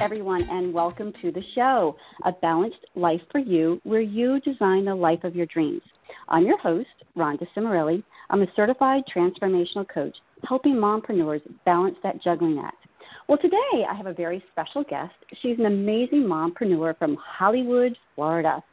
everyone, and welcome to the show, A Balanced Life for You, where you design the life of your dreams. I'm your host, Rhonda Cimarelli. I'm a certified transformational coach, helping mompreneurs balance that juggling act. Well, today I have a very special guest. She's an amazing mompreneur from Hollywood, Florida.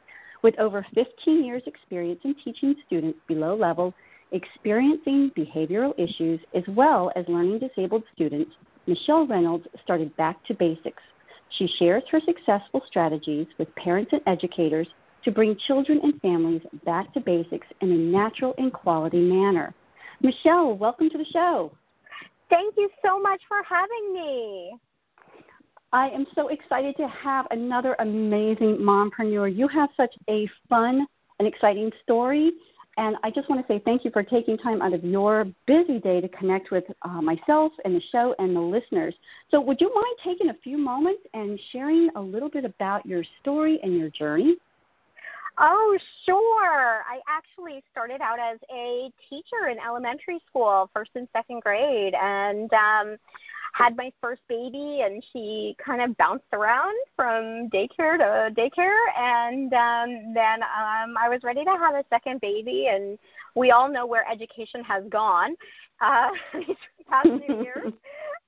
With over 15 years' experience in teaching students below level, experiencing behavioral issues, as well as learning disabled students, Michelle Reynolds started Back to Basics. She shares her successful strategies with parents and educators to bring children and families back to basics in a natural and quality manner. Michelle, welcome to the show. Thank you so much for having me. I am so excited to have another amazing mompreneur. You have such a fun and exciting story and I just want to say thank you for taking time out of your busy day to connect with uh, myself and the show and the listeners. So, would you mind taking a few moments and sharing a little bit about your story and your journey? Oh, sure. I actually started out as a teacher in elementary school, first and second grade, and um, had my first baby and she kind of bounced around from daycare to daycare. And um then um I was ready to have a second baby and we all know where education has gone uh these past few years.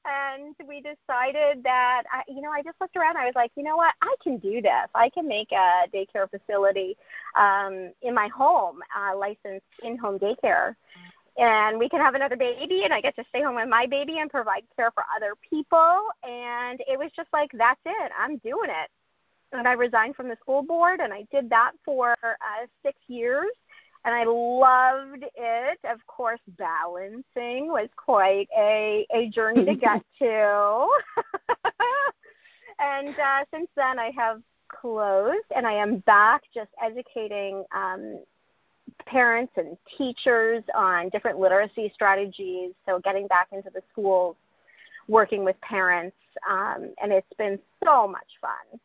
And we decided that I, you know I just looked around. I was like you know what? I can do this. I can make a daycare facility um in my home uh licensed in-home daycare and we can have another baby and I get to stay home with my baby and provide care for other people. And it was just like that's it. I'm doing it. And I resigned from the school board and I did that for uh, 6 years. And I loved it. Of course balancing was quite a a journey to get to. And uh, since then I have closed and I am back just educating um, parents and teachers on different literacy strategies. So getting back into the schools, working with parents, um, and it's been so much fun.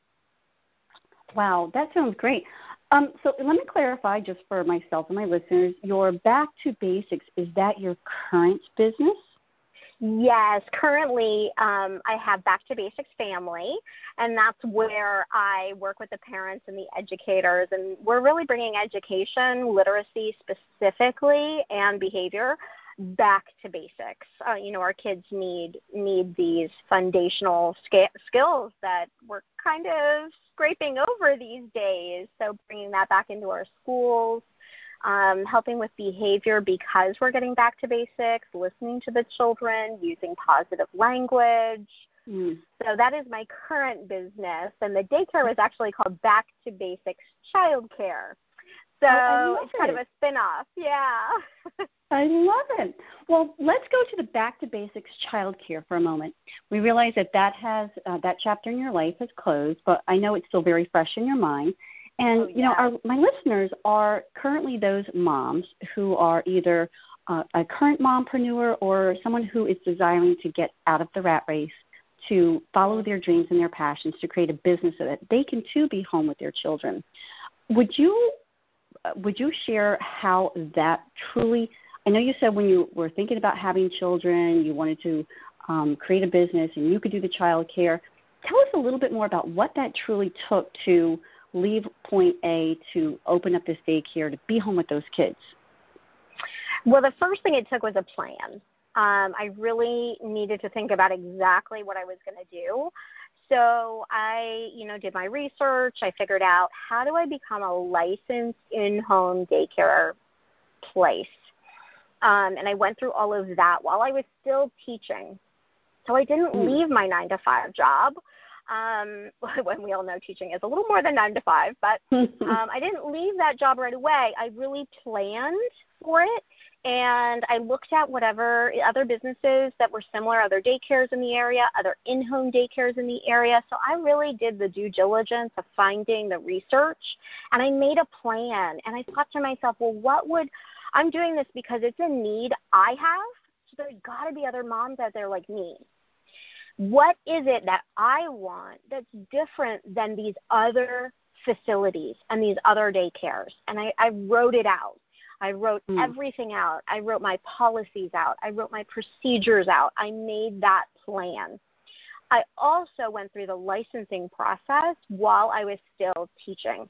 Wow, that sounds great. Um, so let me clarify just for myself and my listeners, your Back to Basics, is that your current business? Yes, currently um, I have Back to Basics Family, and that's where I work with the parents and the educators, and we're really bringing education, literacy specifically, and behavior back to basics. Uh, you know, our kids need need these foundational sca- skills that we're kind of scraping over these days. So bringing that back into our schools, um, helping with behavior because we're getting back to basics, listening to the children, using positive language. Mm. So that is my current business, and the daycare was actually called Back to Basics Childcare. So oh, it's kind it. of a spin-off. Yeah. I love it. Well, let's go to the Back to Basics Childcare for a moment. We realize that that has uh, that chapter in your life has closed, but I know it's still very fresh in your mind. And oh, yeah. you know, our, my listeners are currently those moms who are either uh, a current mompreneur or someone who is desiring to get out of the rat race to follow their dreams and their passions to create a business so that they can too be home with their children. Would you would you share how that truly? I know you said when you were thinking about having children, you wanted to um, create a business and you could do the child care. Tell us a little bit more about what that truly took to leave point A to open up this daycare to be home with those kids? Well, the first thing it took was a plan. Um, I really needed to think about exactly what I was going to do. So I, you know, did my research. I figured out how do I become a licensed in-home daycare place. Um, and I went through all of that while I was still teaching. So I didn't mm. leave my nine to five job um, when we all know teaching is a little more than nine to five, but um, I didn't leave that job right away. I really planned for it and I looked at whatever other businesses that were similar, other daycares in the area, other in-home daycares in the area. So I really did the due diligence of finding the research and I made a plan and I thought to myself, well, what would I'm doing this because it's a need I have. So there's got to be other moms out there like me what is it that I want that's different than these other facilities and these other daycares? And I, I wrote it out. I wrote mm. everything out. I wrote my policies out. I wrote my procedures out. I made that plan. I also went through the licensing process while I was still teaching.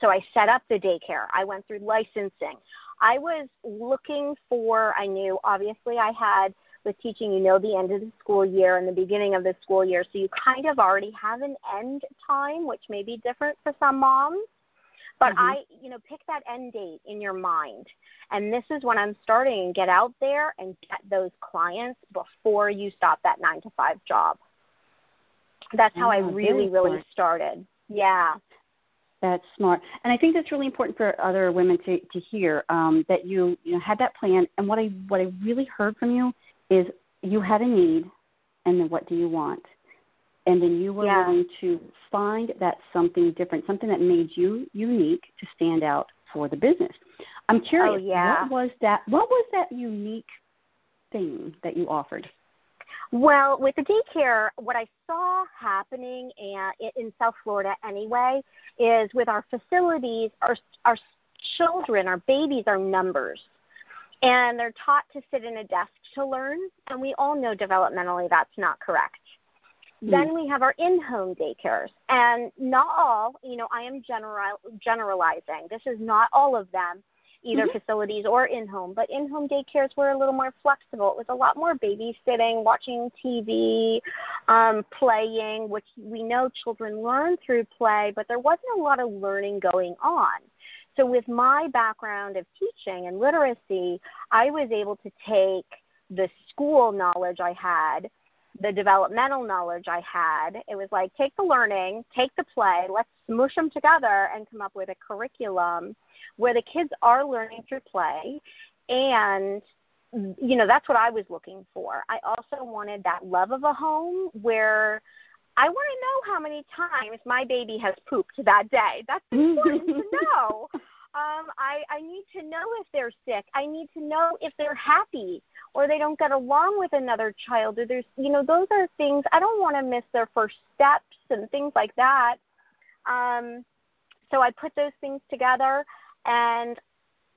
So I set up the daycare. I went through licensing. I was looking for, I knew obviously I had with teaching, you know the end of the school year and the beginning of the school year. So you kind of already have an end time, which may be different for some moms. But mm-hmm. I, you know, pick that end date in your mind. And this is when I'm starting and get out there and get those clients before you stop that nine to five job. That's how I really, really started. Yeah. That's smart, and I think that's really important for other women to to hear um, that you you know had that plan. And what I what I really heard from you is you had a need, and then what do you want? And then you were yeah. willing to find that something different, something that made you unique to stand out for the business. I'm oh, curious, oh, yeah. what was that? What was that unique thing that you offered? Well, with the daycare, what I saw happening uh, in South Florida anyway is with our facilities, our our children, our babies are numbers. And they're taught to sit in a desk to learn, and we all know developmentally that's not correct. Mm. Then we have our in-home daycares, and not all, you know, I am general, generalizing. This is not all of them, either mm-hmm. facilities or in-home. But in-home daycares were a little more flexible. It was a lot more babysitting, watching TV, um, playing, which we know children learn through play, but there wasn't a lot of learning going on. So with my background of teaching and literacy, I was able to take the school knowledge I had the developmental knowledge I had. It was like take the learning, take the play, let's smush them together and come up with a curriculum where the kids are learning through play and you know that's what I was looking for. I also wanted that love of a home where I want to know how many times my baby has pooped that day. That's important to know. Um, I, I need to know if they're sick. I need to know if they're happy or they don't get along with another child or there's you know those are things I don't want to miss their first steps and things like that. Um, so I put those things together and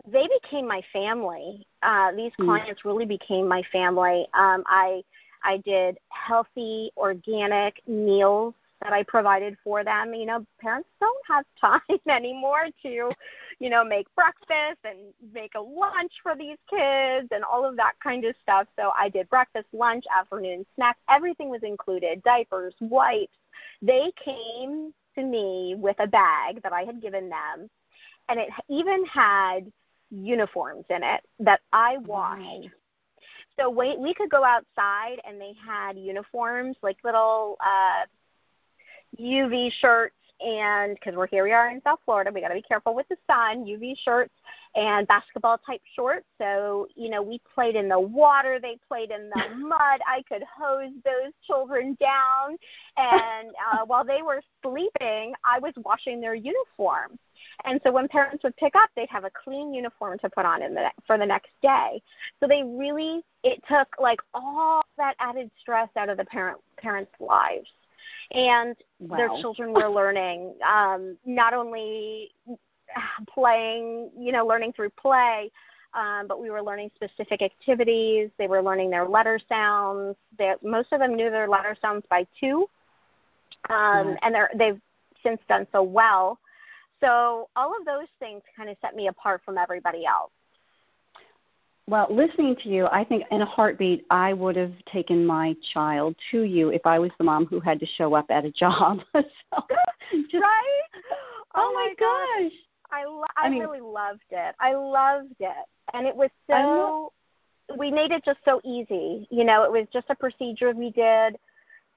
they became my family. Uh, these mm. clients really became my family. Um, I I did healthy, organic meals that I provided for them. You know, parents don't have time anymore to, you know, make breakfast and make a lunch for these kids and all of that kind of stuff. So I did breakfast, lunch, afternoon snack. Everything was included diapers, wipes. They came to me with a bag that I had given them, and it even had uniforms in it that I washed. So we we could go outside and they had uniforms like little uh UV shirts and because we're here we are in South Florida, we got to be careful with the sun. UV shirts and basketball type shorts. So you know, we played in the water, they played in the mud. I could hose those children down, and uh, while they were sleeping, I was washing their uniform. And so when parents would pick up, they'd have a clean uniform to put on in the, for the next day. So they really, it took like all that added stress out of the parent parents' lives and wow. their children were learning um, not only playing, you know, learning through play, um, but we were learning specific activities. They were learning their letter sounds. They, most of them knew their letter sounds by two, um, and they're, they've since done so well. So all of those things kind of set me apart from everybody else. Well, listening to you, I think in a heartbeat, I would have taken my child to you if I was the mom who had to show up at a job. so, just, right? Oh, oh my gosh. gosh. I, lo- I, I mean, really loved it. I loved it. And it was so, we made it just so easy. You know, it was just a procedure we did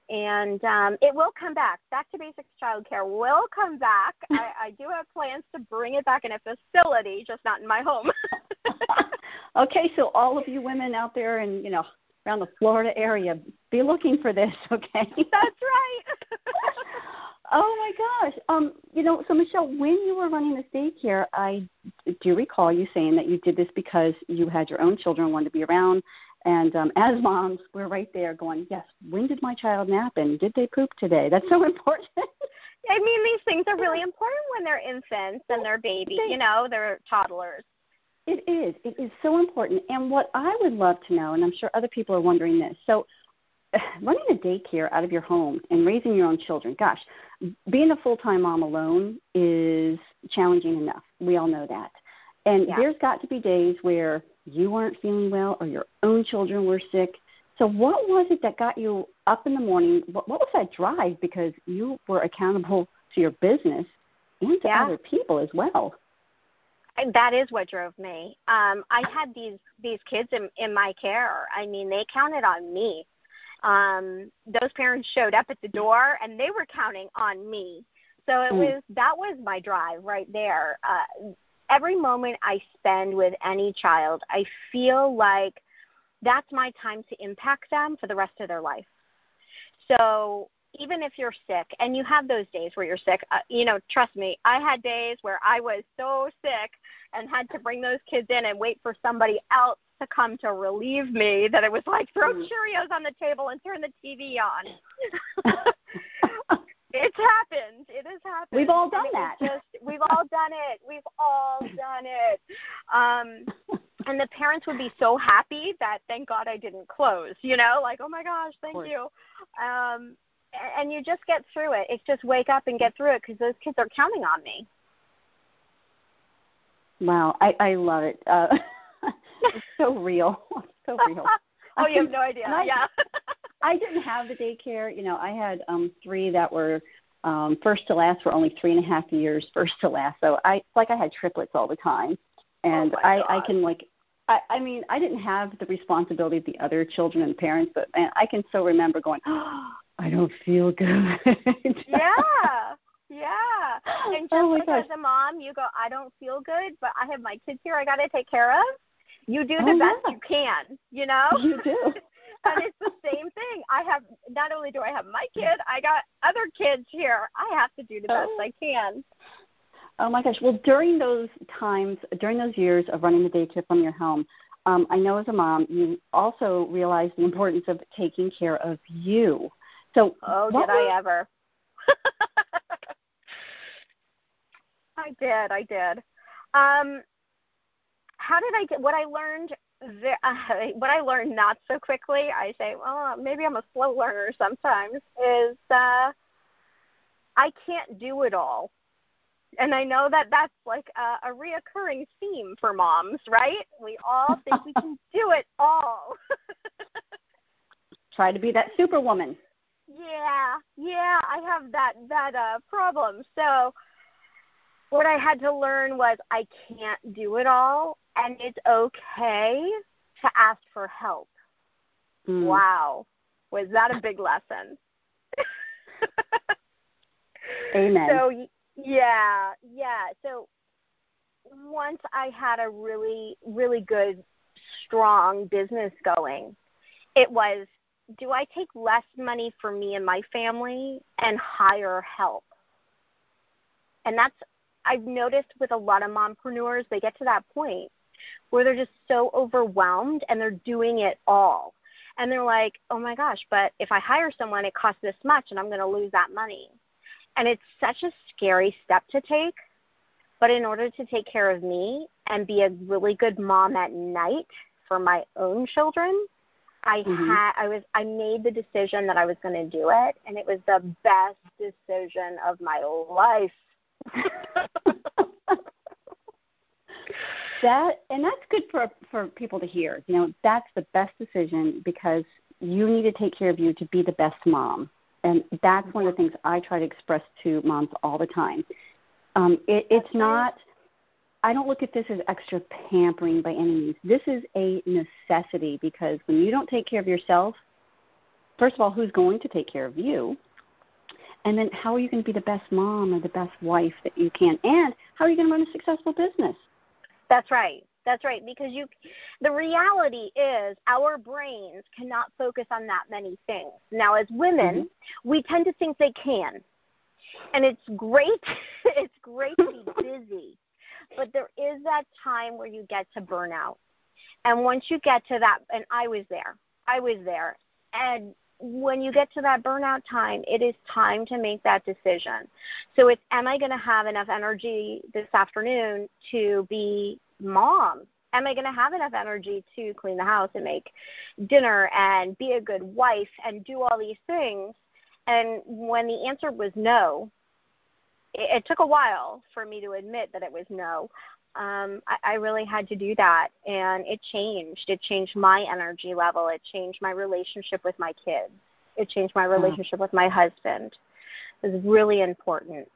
and um, it will come back. Back to Basics Childcare will come back. I, I do have plans to bring it back in a facility, just not in my home. okay, so all of you women out there and you know around the Florida area, be looking for this. Okay, that's right. oh my gosh. Um, you know, so Michelle, when you were running this daycare, I do recall you saying that you did this because you had your own children, wanted to be around and um, as moms, we're right there going, yes, when did my child nap and did they poop today? That's so important. I mean, these things are really important when they're infants and they're babies, you know, they're toddlers. It is. It is so important. And what I would love to know, and I'm sure other people are wondering this, so running a daycare out of your home and raising your own children, gosh, being a full time mom alone is challenging enough. We all know that. And yeah. there's got to be days where you weren't feeling well or your own children were sick. So, what was it that got you up in the morning? What, what was that drive? Because you were accountable to your business and to yeah. other people as well. That is what drove me. Um, I had these these kids in, in my care. I mean, they counted on me. Um, those parents showed up at the door, and they were counting on me. So it mm. was that was my drive right there. Uh, every moment I spend with any child, I feel like that's my time to impact them for the rest of their life. So even if you're sick and you have those days where you're sick, uh, you know, trust me, I had days where I was so sick and had to bring those kids in and wait for somebody else to come to relieve me that it was like throw mm. Cheerios on the table and turn the TV on. it's happened. It has happened. We've all done that. Just we've all done it. We've all done it. Um and the parents would be so happy that thank God I didn't close, you know, like, oh my gosh, thank you. Um, and you just get through it. It's just wake up and get through it because those kids are counting on me. Wow, I, I love it. Uh, it's so real. so real. oh, you have no idea. I, yeah. I didn't have the daycare. You know, I had um three that were um first to last were only three and a half years, first to last. So I like I had triplets all the time. And oh I, I can like I, I mean, I didn't have the responsibility of the other children and parents, but man, I can still remember going, oh, I don't feel good. yeah. Yeah. And just oh like gosh. as a mom, you go, I don't feel good, but I have my kids here I got to take care of. You do the oh, best yeah. you can, you know? You do. and it's the same thing. I have not only do I have my kid, I got other kids here. I have to do the best oh. I can. Oh my gosh. Well, during those times, during those years of running the daycare from your home, um, I know as a mom, you also realize the importance of taking care of you. So, oh, did I ever? I did. I did. Um, how did I get what I learned? There, Uh, what I learned not so quickly, I say, well, maybe I'm a slow learner sometimes. Is uh, I can't do it all and I know that that's like a, a reoccurring theme for moms, right? We all think we can do it all. Try to be that superwoman. Yeah, yeah, I have that that uh problem. So what I had to learn was I can't do it all and it's okay to ask for help. Mm. Wow. Was that a big lesson? Amen. So yeah, yeah. So once I had a really, really good, strong business going, it was do I take less money for me and my family and hire help? And that's, I've noticed with a lot of mompreneurs, they get to that point where they're just so overwhelmed and they're doing it all. And they're like, oh my gosh, but if I hire someone, it costs this much and I'm going to lose that money. And it's such a scary step to take. But in order to take care of me and be a really good mom at night for my own children, I mm-hmm. had I was I made the decision that I was going to do it and it was the best decision of my life. that and that's good for for people to hear. You know, that's the best decision because you need to take care of you to be the best mom. And that's one of the things I try to express to moms all the time. Um, it, it's not, I don't look at this as extra pampering by any means. This is a necessity because when you don't take care of yourself, first of all, who's going to take care of you? And then how are you going to be the best mom or the best wife that you can? And how are you going to run a successful business? That's right. That's right because you the reality is our brains cannot focus on that many things. Now as women, mm-hmm. we tend to think they can. And it's great it's great to be busy. But there is that time where you get to burnout. And once you get to that and I was there. I was there. And when you get to that burnout time, it is time to make that decision. So it's am I going to have enough energy this afternoon to be mom am I going to have enough energy to clean the house and make dinner and be a good wife and do all these things? And when the answer was no, it, it took a while for me to admit that it was no. Um, I, I really had to do that, and it changed. It changed my energy level. It changed my relationship with my kids. It changed my relationship with my husband. It was really important.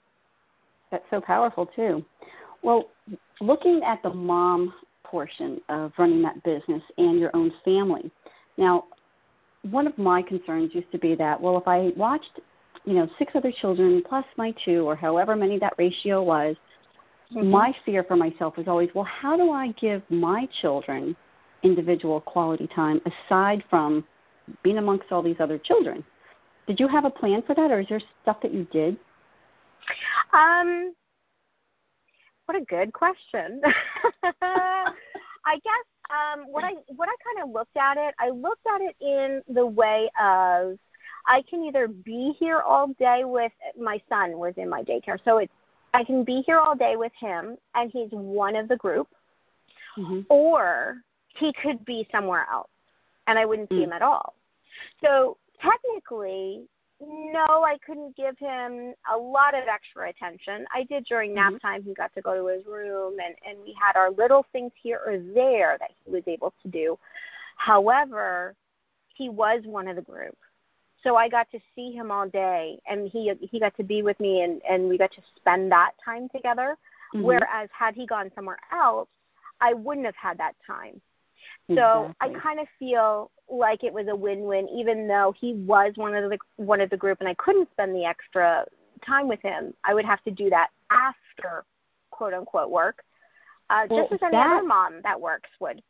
That's so powerful too. Well, looking at the mom portion of running that business and your own family. Now, one of my concerns used to be that, well, if I watched, you know, six other children plus my two, or however many that ratio was, mm-hmm. my fear for myself was always, well, how do I give my children individual quality time aside from being amongst all these other children? Did you have a plan for that, or is there stuff that you did? Um, what a good question. I guess um, what I what I kind of looked at it, I looked at it in the way of I can either be here all day with my son was in my daycare, so it's I can be here all day with him and he's one of the group, mm-hmm. or he could be somewhere else and I wouldn't mm. see him at all. So technically, no, I couldn't give him a lot of extra attention. I did during nap mm-hmm. time. He got to go to his room, and and we had our little things here or there that he was able to do. However, he was one of the group, so I got to see him all day, and he he got to be with me, and and we got to spend that time together. Mm-hmm. Whereas had he gone somewhere else, I wouldn't have had that time. So exactly. I kind of feel like it was a win-win, even though he was one of the one of the group, and I couldn't spend the extra time with him. I would have to do that after quote unquote work, uh, well, just as any that, other mom that works would.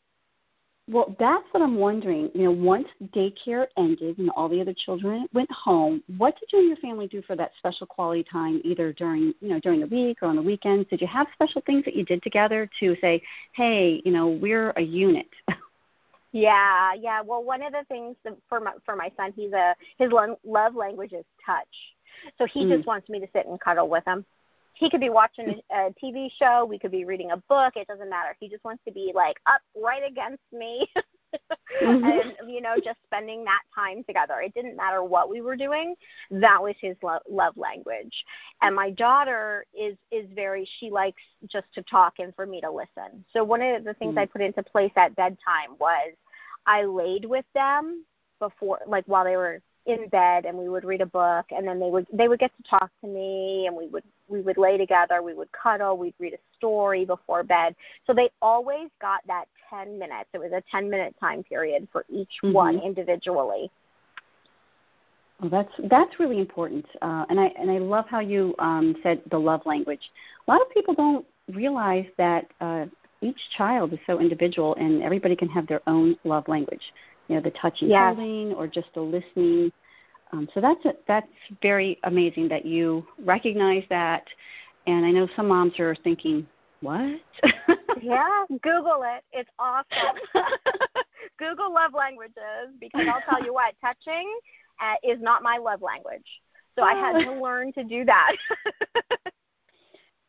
Well, that's what I'm wondering. You know, once daycare ended and all the other children went home, what did you and your family do for that special quality time, either during you know during the week or on the weekends? Did you have special things that you did together to say, hey, you know, we're a unit? Yeah, yeah. Well, one of the things for my for my son, he's a his love language is touch. So he mm. just wants me to sit and cuddle with him. He could be watching a TV show, we could be reading a book, it doesn't matter. He just wants to be like up right against me. mm-hmm. and you know just spending that time together it didn't matter what we were doing that was his lo- love language and my daughter is is very she likes just to talk and for me to listen so one of the things mm-hmm. i put into place at bedtime was I laid with them before, like while they were in bed, and we would read a book, and then they would they would get to talk to me, and we would we would lay together, we would cuddle, we'd read a story before bed. So they always got that 10 minutes. It was a 10 minute time period for each mm-hmm. one individually. Well, that's that's really important, uh, and I and I love how you um, said the love language. A lot of people don't realize that uh, each child is so individual, and everybody can have their own love language. You know, the touching, yes. holding, or just the listening. Um, so that's a, that's very amazing that you recognize that. And I know some moms are thinking, "What?" yeah, Google it. It's awesome. Google love languages because I'll tell you what, touching uh, is not my love language. So I had to learn to do that.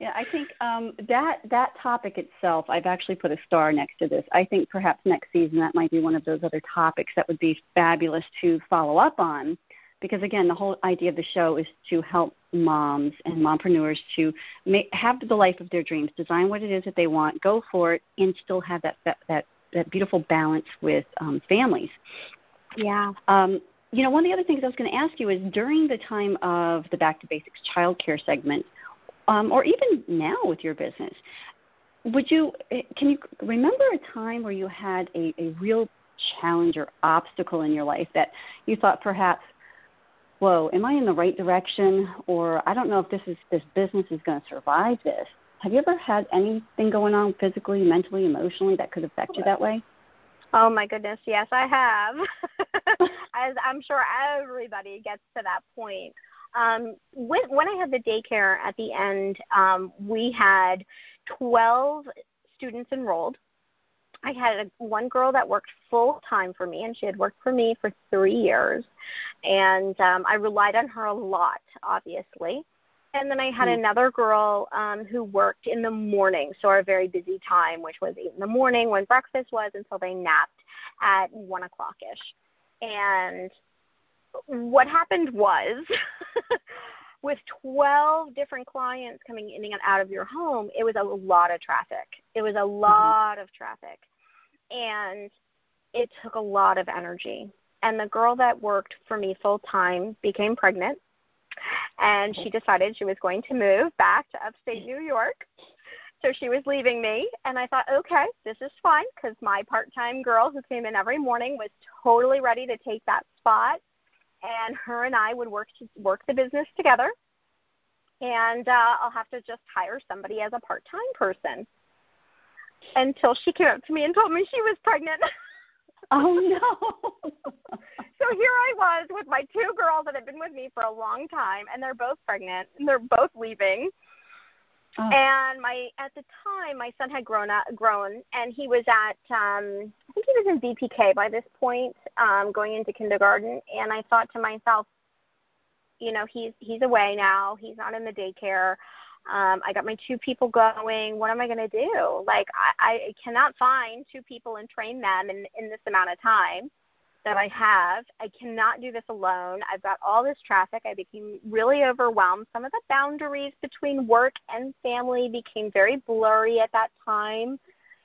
Yeah, I think um, that that topic itself, I've actually put a star next to this. I think perhaps next season that might be one of those other topics that would be fabulous to follow up on, because again, the whole idea of the show is to help moms and mompreneurs to make, have the life of their dreams, design what it is that they want, go for it, and still have that that that, that beautiful balance with um, families. Yeah. Um, you know, one of the other things I was going to ask you is during the time of the Back to Basics child care segment, um, or even now with your business, would you eh, can you remember a time where you had a, a real challenge or obstacle in your life that you thought perhaps whoa am i in the right direction? Or i don't know if this is this business is going to survive this. Have you ever had anything going on physically mentally emotionally that could affect you that way? Oh my goodness yes i have. As i'm sure everybody gets to that point. Um, when, when I had the daycare at the end, um, we had 12 students enrolled. I had a, one girl that worked full time for me, and she had worked for me for three years. And um, I relied on her a lot, obviously. And then I had mm. another girl um, who worked in the morning, so our very busy time, which was eight in the morning when breakfast was until they napped at one o'clock ish. And what happened was with 12 different clients coming in and out of your home, it was a lot of traffic. It was a mm-hmm. lot mm-hmm. of traffic. And it took a lot of energy. And the girl that worked for me full time became pregnant. And she decided she was going to move back to upstate New York. So she was leaving me, and I thought, okay, this is fine because my part time girl who came in every morning was totally ready to take that spot and her and I would work to work the business together. And uh, I'll have to just hire somebody as a part-time person until she came up to me and told me she was pregnant. Oh no! so here I was with my two girls that had been with me for a long time, and they're both pregnant, and they're both leaving. Oh. And my at the time, my son had grown up, grown, and he was at um, I think he was in VPK by this point, um, going into kindergarten. And I thought to myself, you know, he's he's away now. He's not in the daycare. Um, I got my two people going. What am I going to do? Like I, I cannot find two people and train them in in this amount of time that I have. I cannot do this alone. I've got all this traffic. I became really overwhelmed. Some of the boundaries between work and family became very blurry at that time.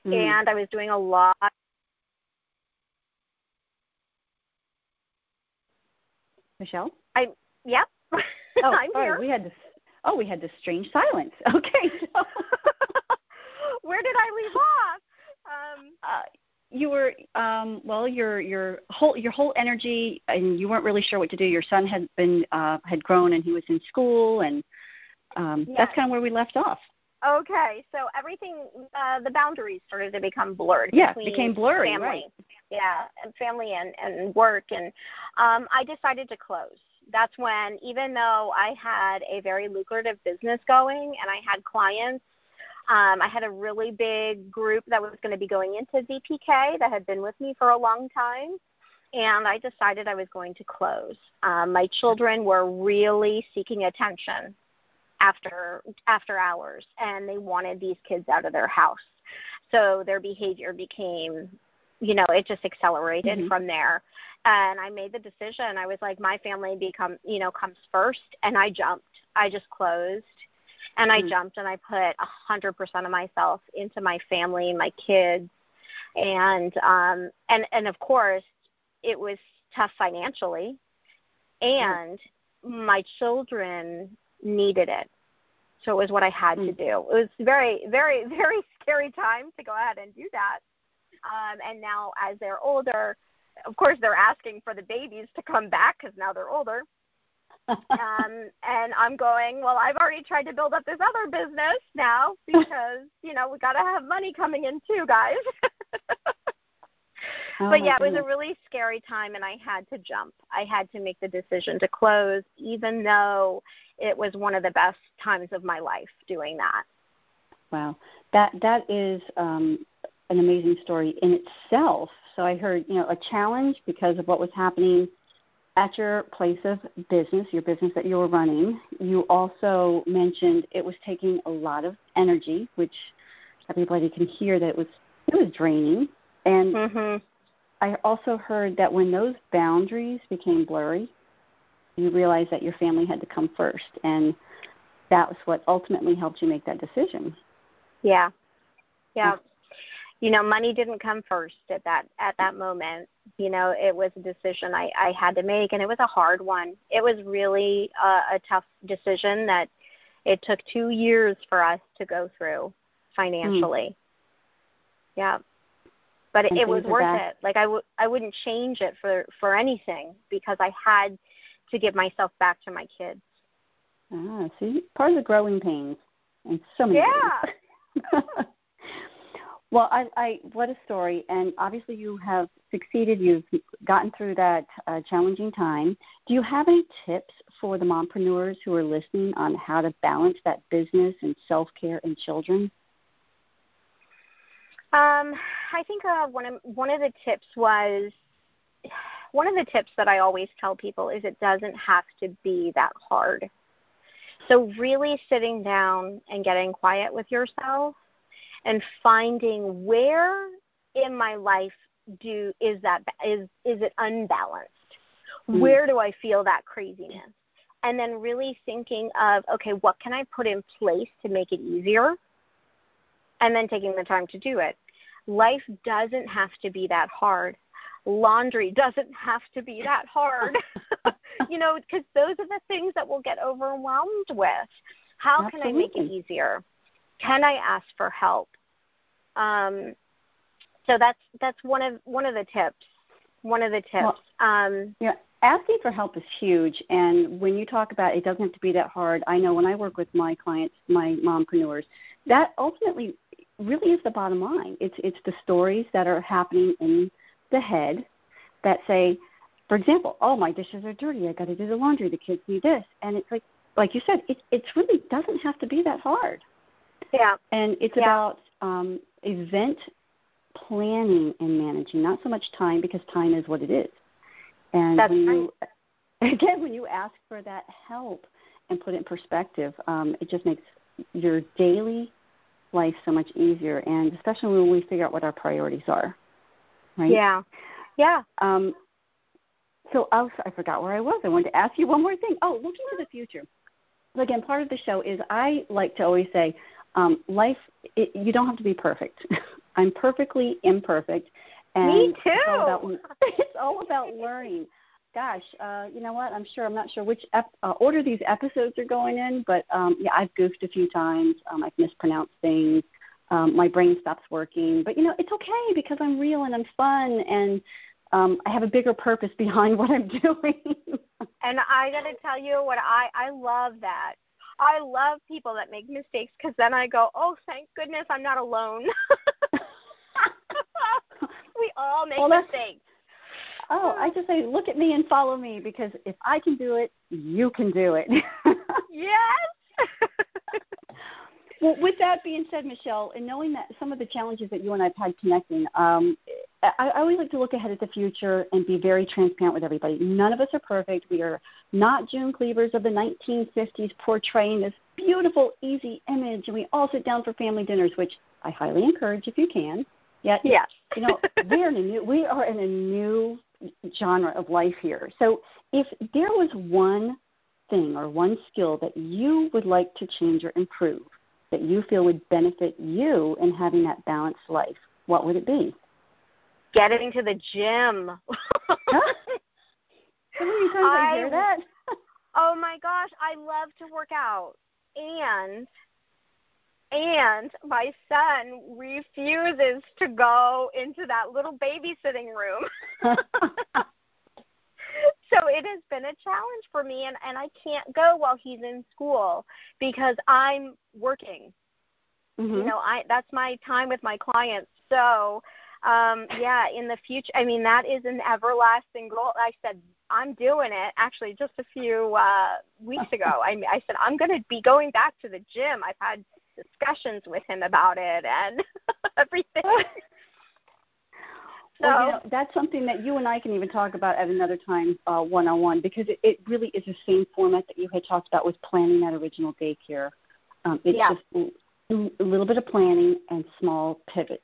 Mm. And I was doing a lot. Michelle? I yep. Oh, I'm sorry. Here. We had this oh, we had this strange silence. Okay. So Where did I leave off? Um, uh, you were um well your your whole your whole energy and you weren't really sure what to do your son had been uh had grown and he was in school and um yes. that's kind of where we left off okay so everything uh the boundaries started to become blurred yeah became blurry family right. yeah and family and and work and um i decided to close that's when even though i had a very lucrative business going and i had clients um, I had a really big group that was going to be going into VPK that had been with me for a long time, and I decided I was going to close. Um, my children were really seeking attention after after hours, and they wanted these kids out of their house. So their behavior became, you know, it just accelerated mm-hmm. from there. And I made the decision. I was like, my family become, you know, comes first, and I jumped. I just closed and I mm. jumped and I put a hundred percent of myself into my family, my kids, and um, and and of course it was tough financially, and mm. my children needed it, so it was what I had mm. to do. It was very very very scary time to go ahead and do that, um, and now as they're older. Of course, they're asking for the babies to come back because now they're older um, and I'm going, well, I've already tried to build up this other business now because, you know, we got to have money coming in too, guys. oh but yeah, it was a really scary time and I had to jump. I had to make the decision to close even though it was one of the best times of my life doing that. Wow. That that is um an amazing story in itself. So I heard, you know, a challenge because of what was happening at your place of business, your business that you were running, you also mentioned it was taking a lot of energy, which everybody can hear that it was it was draining. And mm-hmm. I also heard that when those boundaries became blurry, you realized that your family had to come first, and that was what ultimately helped you make that decision. Yeah, yeah you know money didn't come first at that at that moment. You know it was a decision i i had to make and it was a hard one. It was really a, a tough decision that it took two years for us to go through financially. Mm. yeah. But it, it was worth that. it. Like i would i wouldn't change it for for anything because i had to give myself back to my kids. Ah see? Part of the growing pains. And so many yeah Well, I, I what a story, and obviously you have succeeded. You've gotten through that uh, challenging time. Do you have any tips for the mompreneurs who are listening on how to balance that business and self care and children? Um, I think uh, one of one of the tips was one of the tips that I always tell people is it doesn't have to be that hard. So, really sitting down and getting quiet with yourself and finding where in my life do is that is is it unbalanced? Mm. Where do I feel that craziness? And then really thinking of okay, what can I put in place to make it easier? And then taking the time to do it. Life doesn't have to be that hard. Laundry doesn't have to be that hard. you know, because those are the things that we'll get overwhelmed with. How Absolutely. can I make it easier? Can I ask for help? Um, so that's that's one of one of the tips. One of the tips. Well, um, yeah, asking for help is huge. And when you talk about it doesn't have to be that hard. I know when I work with my clients, my mompreneurs, that ultimately really is the bottom line. It's it's the stories that are happening in the head that say, for example, oh my dishes are dirty, I got to do the laundry, the kids need this, and it's like like you said, it it really doesn't have to be that hard. Yeah. And it's yeah. about um, event planning and managing, not so much time because time is what it is. And That's when right. you again when you ask for that help and put it in perspective, um, it just makes your daily life so much easier and especially when we figure out what our priorities are. Right? Yeah. Yeah. Um, so also, I forgot where I was. I wanted to ask you one more thing. Oh, looking to the future. So again, part of the show is I like to always say, um, life. It, you don't have to be perfect. I'm perfectly imperfect. And Me too. It's all about, it's all about learning. Gosh, uh, you know what? I'm sure. I'm not sure which ep- uh, order these episodes are going in, but um, yeah, I've goofed a few times. Um, I've mispronounced things. Um, my brain stops working, but you know it's okay because I'm real and I'm fun and um, I have a bigger purpose behind what I'm doing. and I got to tell you what I I love that. I love people that make mistakes because then I go, oh, thank goodness I'm not alone. we all make well, mistakes. Oh, I just say, look at me and follow me because if I can do it, you can do it. yes. well, with that being said, Michelle, and knowing that some of the challenges that you and I've had connecting, um, I, I always like to look ahead at the future and be very transparent with everybody. None of us are perfect. We are not June Cleavers of the 1950s portraying this beautiful, easy image, and we all sit down for family dinners, which I highly encourage if you can. Yet, yes. you know, we're in a new, we are in a new genre of life here. So, if there was one thing or one skill that you would like to change or improve, that you feel would benefit you in having that balanced life, what would it be? Getting to the gym. huh? How many times I, I hear that? oh my gosh, I love to work out. And and my son refuses to go into that little babysitting room. so it has been a challenge for me and and I can't go while he's in school because I'm working. Mm-hmm. You know, I that's my time with my clients. So um yeah, in the future I mean that is an everlasting goal. I said I'm doing it actually just a few uh weeks ago. I I said I'm going to be going back to the gym. I've had discussions with him about it and everything. So well, you know, that's something that you and I can even talk about at another time, one on one, because it, it really is the same format that you had talked about with planning that original daycare. Um, it's yeah. just a little bit of planning and small pivots.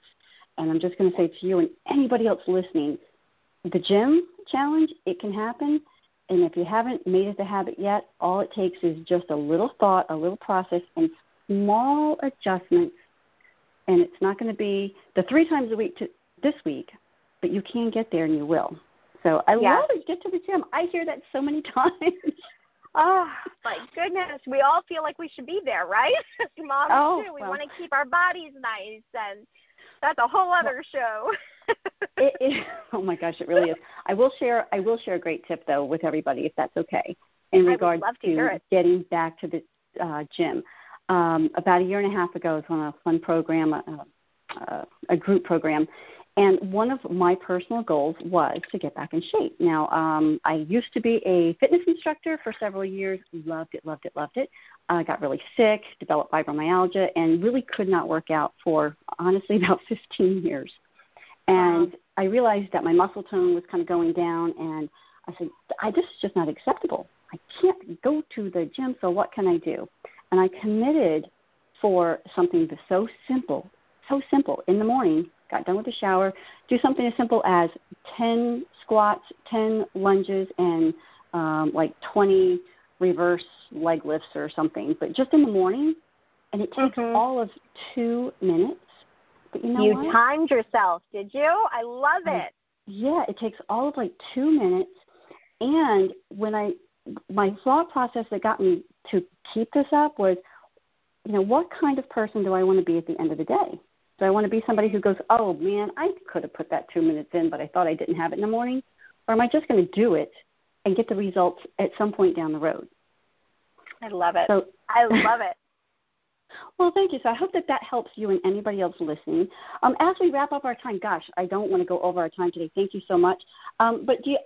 And I'm just going to say to you and anybody else listening, the gym challenge, it can happen. And if you haven't made it a habit yet, all it takes is just a little thought, a little process, and small adjustments. And it's not going to be the three times a week to this week, but you can get there and you will. So I yeah. love it. Get to the gym. I hear that so many times. Oh my goodness, we all feel like we should be there, right? Moms oh, too. We well. want to keep our bodies nice, and that's a whole other show. it, it, oh my gosh, it really is. I will share. I will share a great tip though with everybody, if that's okay, in regards to, to getting back to the uh, gym um, about a year and a half ago. I was on a fun program, a, a, a group program, and one of my personal goals was to get back in shape. Now, um, I used to be a fitness instructor for several years. Loved it, loved it, loved it. I uh, got really sick, developed fibromyalgia, and really could not work out for honestly about 15 years. And wow. I realized that my muscle tone was kind of going down, and I said, I, "This is just not acceptable. I can't go to the gym, so what can I do? And I committed for something so simple, so simple in the morning, got done with the shower, do something as simple as 10 squats, 10 lunges, and um, like 20 reverse leg lifts or something, but just in the morning. And it takes mm-hmm. all of two minutes. But you know You what? timed yourself, did you? I love it. yeah, it takes all of like two minutes. And when I, my thought process that got me to keep this up was, you know, what kind of person do I want to be at the end of the day? Do I want to be somebody who goes, oh man, I could have put that two minutes in, but I thought I didn't have it in the morning? Or am I just going to do it and get the results at some point down the road? I love it. So, I love it. Well, thank you. So I hope that that helps you and anybody else listening. Um, as we wrap up our time, gosh, I don't want to go over our time today. Thank you so much. Um, but do you,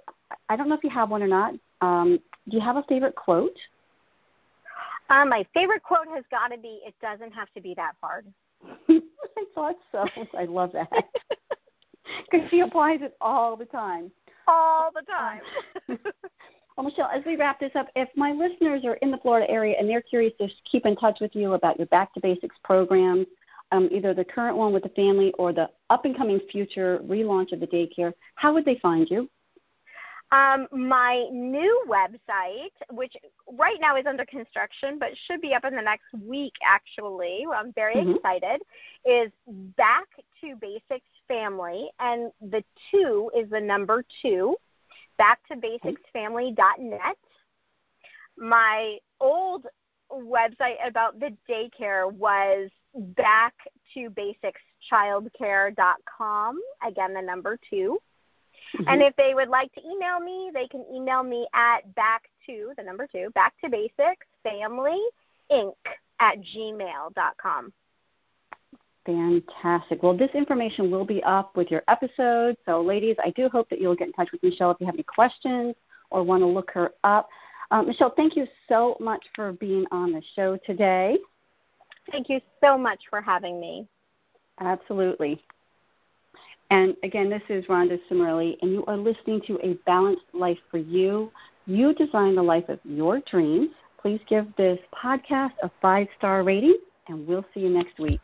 I don't know if you have one or not. Um, do you have a favorite quote? Um, my favorite quote has got to be, "It doesn't have to be that hard." I thought so. I love that because she applies it all the time. All the time. well, Michelle, as we wrap this up, if my listeners are in the Florida area and they're curious to keep in touch with you about your Back to Basics programs, um, either the current one with the family or the up and coming future relaunch of the daycare, how would they find you? Um, my new website, which right now is under construction but should be up in the next week actually, I'm very mm-hmm. excited, is Back to Basics Family, and the two is the number two, back2basicsfamily.net. My old website about the daycare was back2basicschildcare.com, again the number two. Mm-hmm. And if they would like to email me, they can email me at back to the number two, back to basics family inc at gmail.com. Fantastic. Well, this information will be up with your episode. So, ladies, I do hope that you'll get in touch with Michelle if you have any questions or want to look her up. Um, Michelle, thank you so much for being on the show today. Thank you so much for having me. Absolutely. And again, this is Rhonda Cimarelli, and you are listening to A Balanced Life for You. You design the life of your dreams. Please give this podcast a five star rating, and we'll see you next week.